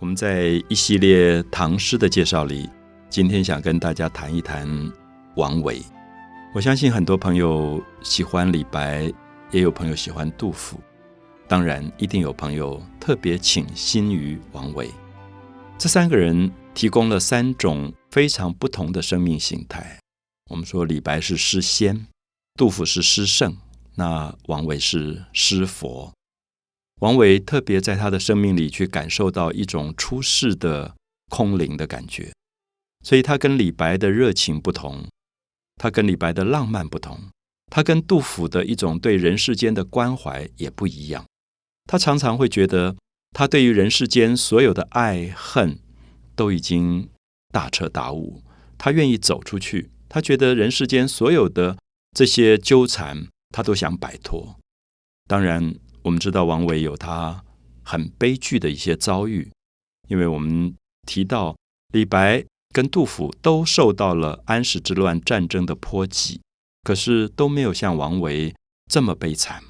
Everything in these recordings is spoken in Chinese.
我们在一系列唐诗的介绍里，今天想跟大家谈一谈王维。我相信很多朋友喜欢李白，也有朋友喜欢杜甫，当然一定有朋友特别倾心于王维。这三个人提供了三种非常不同的生命形态。我们说李白是诗仙，杜甫是诗圣，那王维是诗佛。王维特别在他的生命里去感受到一种出世的空灵的感觉，所以他跟李白的热情不同，他跟李白的浪漫不同，他跟杜甫的一种对人世间的关怀也不一样。他常常会觉得，他对于人世间所有的爱恨都已经大彻大悟，他愿意走出去，他觉得人世间所有的这些纠缠，他都想摆脱。当然。我们知道王维有他很悲剧的一些遭遇，因为我们提到李白跟杜甫都受到了安史之乱战争的波及，可是都没有像王维这么悲惨。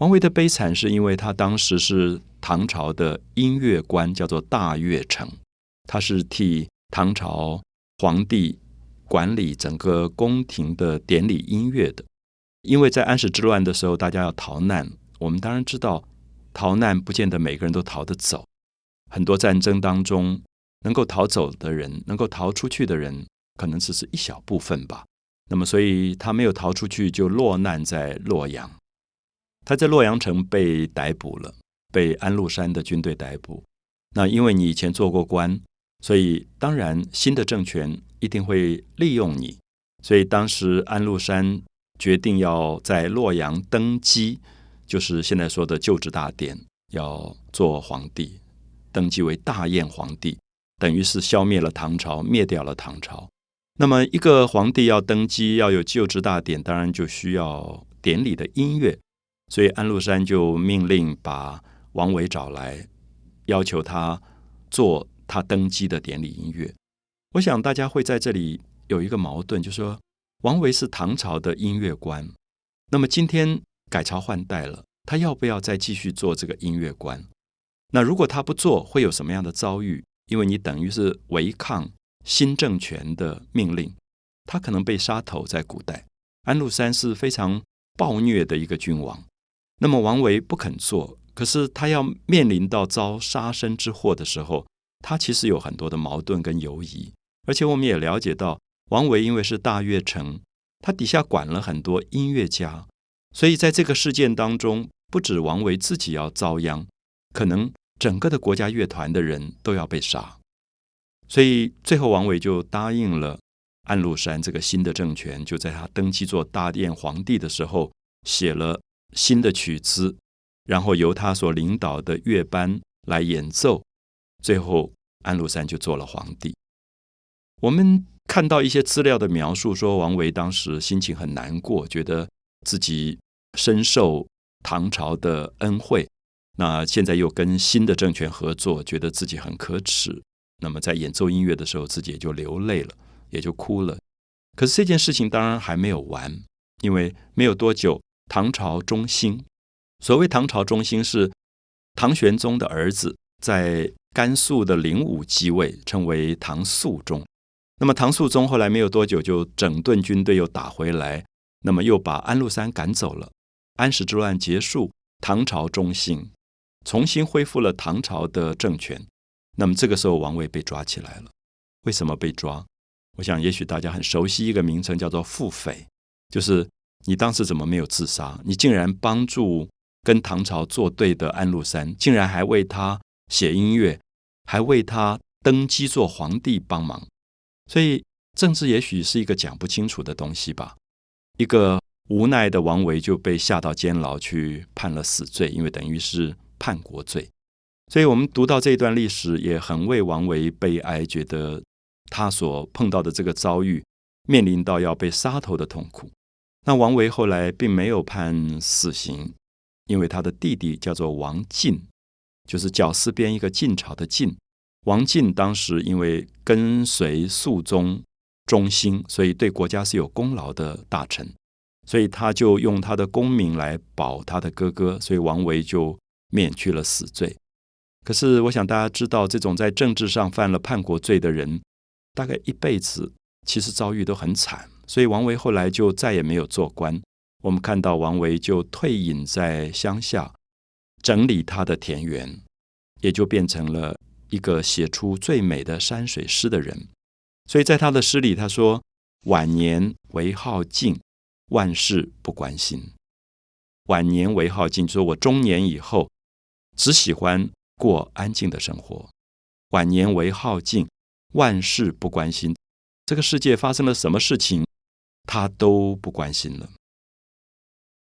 王维的悲惨是因为他当时是唐朝的音乐官，叫做大乐丞，他是替唐朝皇帝管理整个宫廷的典礼音乐的。因为在安史之乱的时候，大家要逃难。我们当然知道，逃难不见得每个人都逃得走。很多战争当中，能够逃走的人，能够逃出去的人，可能只是一小部分吧。那么，所以他没有逃出去，就落难在洛阳。他在洛阳城被逮捕了，被安禄山的军队逮捕。那因为你以前做过官，所以当然新的政权一定会利用你。所以当时安禄山决定要在洛阳登基。就是现在说的就职大典，要做皇帝，登基为大燕皇帝，等于是消灭了唐朝，灭掉了唐朝。那么一个皇帝要登基，要有就职大典，当然就需要典礼的音乐。所以安禄山就命令把王维找来，要求他做他登基的典礼音乐。我想大家会在这里有一个矛盾，就是说王维是唐朝的音乐官，那么今天。改朝换代了，他要不要再继续做这个音乐官？那如果他不做，会有什么样的遭遇？因为你等于是违抗新政权的命令，他可能被杀头。在古代，安禄山是非常暴虐的一个君王。那么王维不肯做，可是他要面临到遭杀身之祸的时候，他其实有很多的矛盾跟犹疑。而且我们也了解到，王维因为是大乐丞，他底下管了很多音乐家。所以，在这个事件当中，不止王维自己要遭殃，可能整个的国家乐团的人都要被杀。所以，最后王维就答应了安禄山这个新的政权，就在他登基做大殿皇帝的时候，写了新的曲子，然后由他所领导的乐班来演奏。最后，安禄山就做了皇帝。我们看到一些资料的描述，说王维当时心情很难过，觉得。自己深受唐朝的恩惠，那现在又跟新的政权合作，觉得自己很可耻。那么在演奏音乐的时候，自己也就流泪了，也就哭了。可是这件事情当然还没有完，因为没有多久，唐朝中兴。所谓唐朝中兴，是唐玄宗的儿子在甘肃的灵武继位，称为唐肃宗。那么唐肃宗后来没有多久，就整顿军队，又打回来。那么又把安禄山赶走了，安史之乱结束，唐朝中兴，重新恢复了唐朝的政权。那么这个时候，王维被抓起来了。为什么被抓？我想，也许大家很熟悉一个名称，叫做腹匪，就是你当时怎么没有自杀？你竟然帮助跟唐朝作对的安禄山，竟然还为他写音乐，还为他登基做皇帝帮忙。所以，政治也许是一个讲不清楚的东西吧。一个无奈的王维就被下到监牢去判了死罪，因为等于是叛国罪。所以，我们读到这一段历史，也很为王维悲哀，觉得他所碰到的这个遭遇，面临到要被杀头的痛苦。那王维后来并没有判死刑，因为他的弟弟叫做王进，就是绞丝边一个晋朝的晋。王进当时因为跟随肃宗。忠心，所以对国家是有功劳的大臣，所以他就用他的功名来保他的哥哥，所以王维就免去了死罪。可是，我想大家知道，这种在政治上犯了叛国罪的人，大概一辈子其实遭遇都很惨。所以，王维后来就再也没有做官。我们看到王维就退隐在乡下，整理他的田园，也就变成了一个写出最美的山水诗的人。所以在他的诗里，他说：“晚年为好静，万事不关心。”晚年为好静，说我中年以后只喜欢。过安静的生活，晚年为好静，万事不关心。这个世界发生了什么事情，他都不关心了。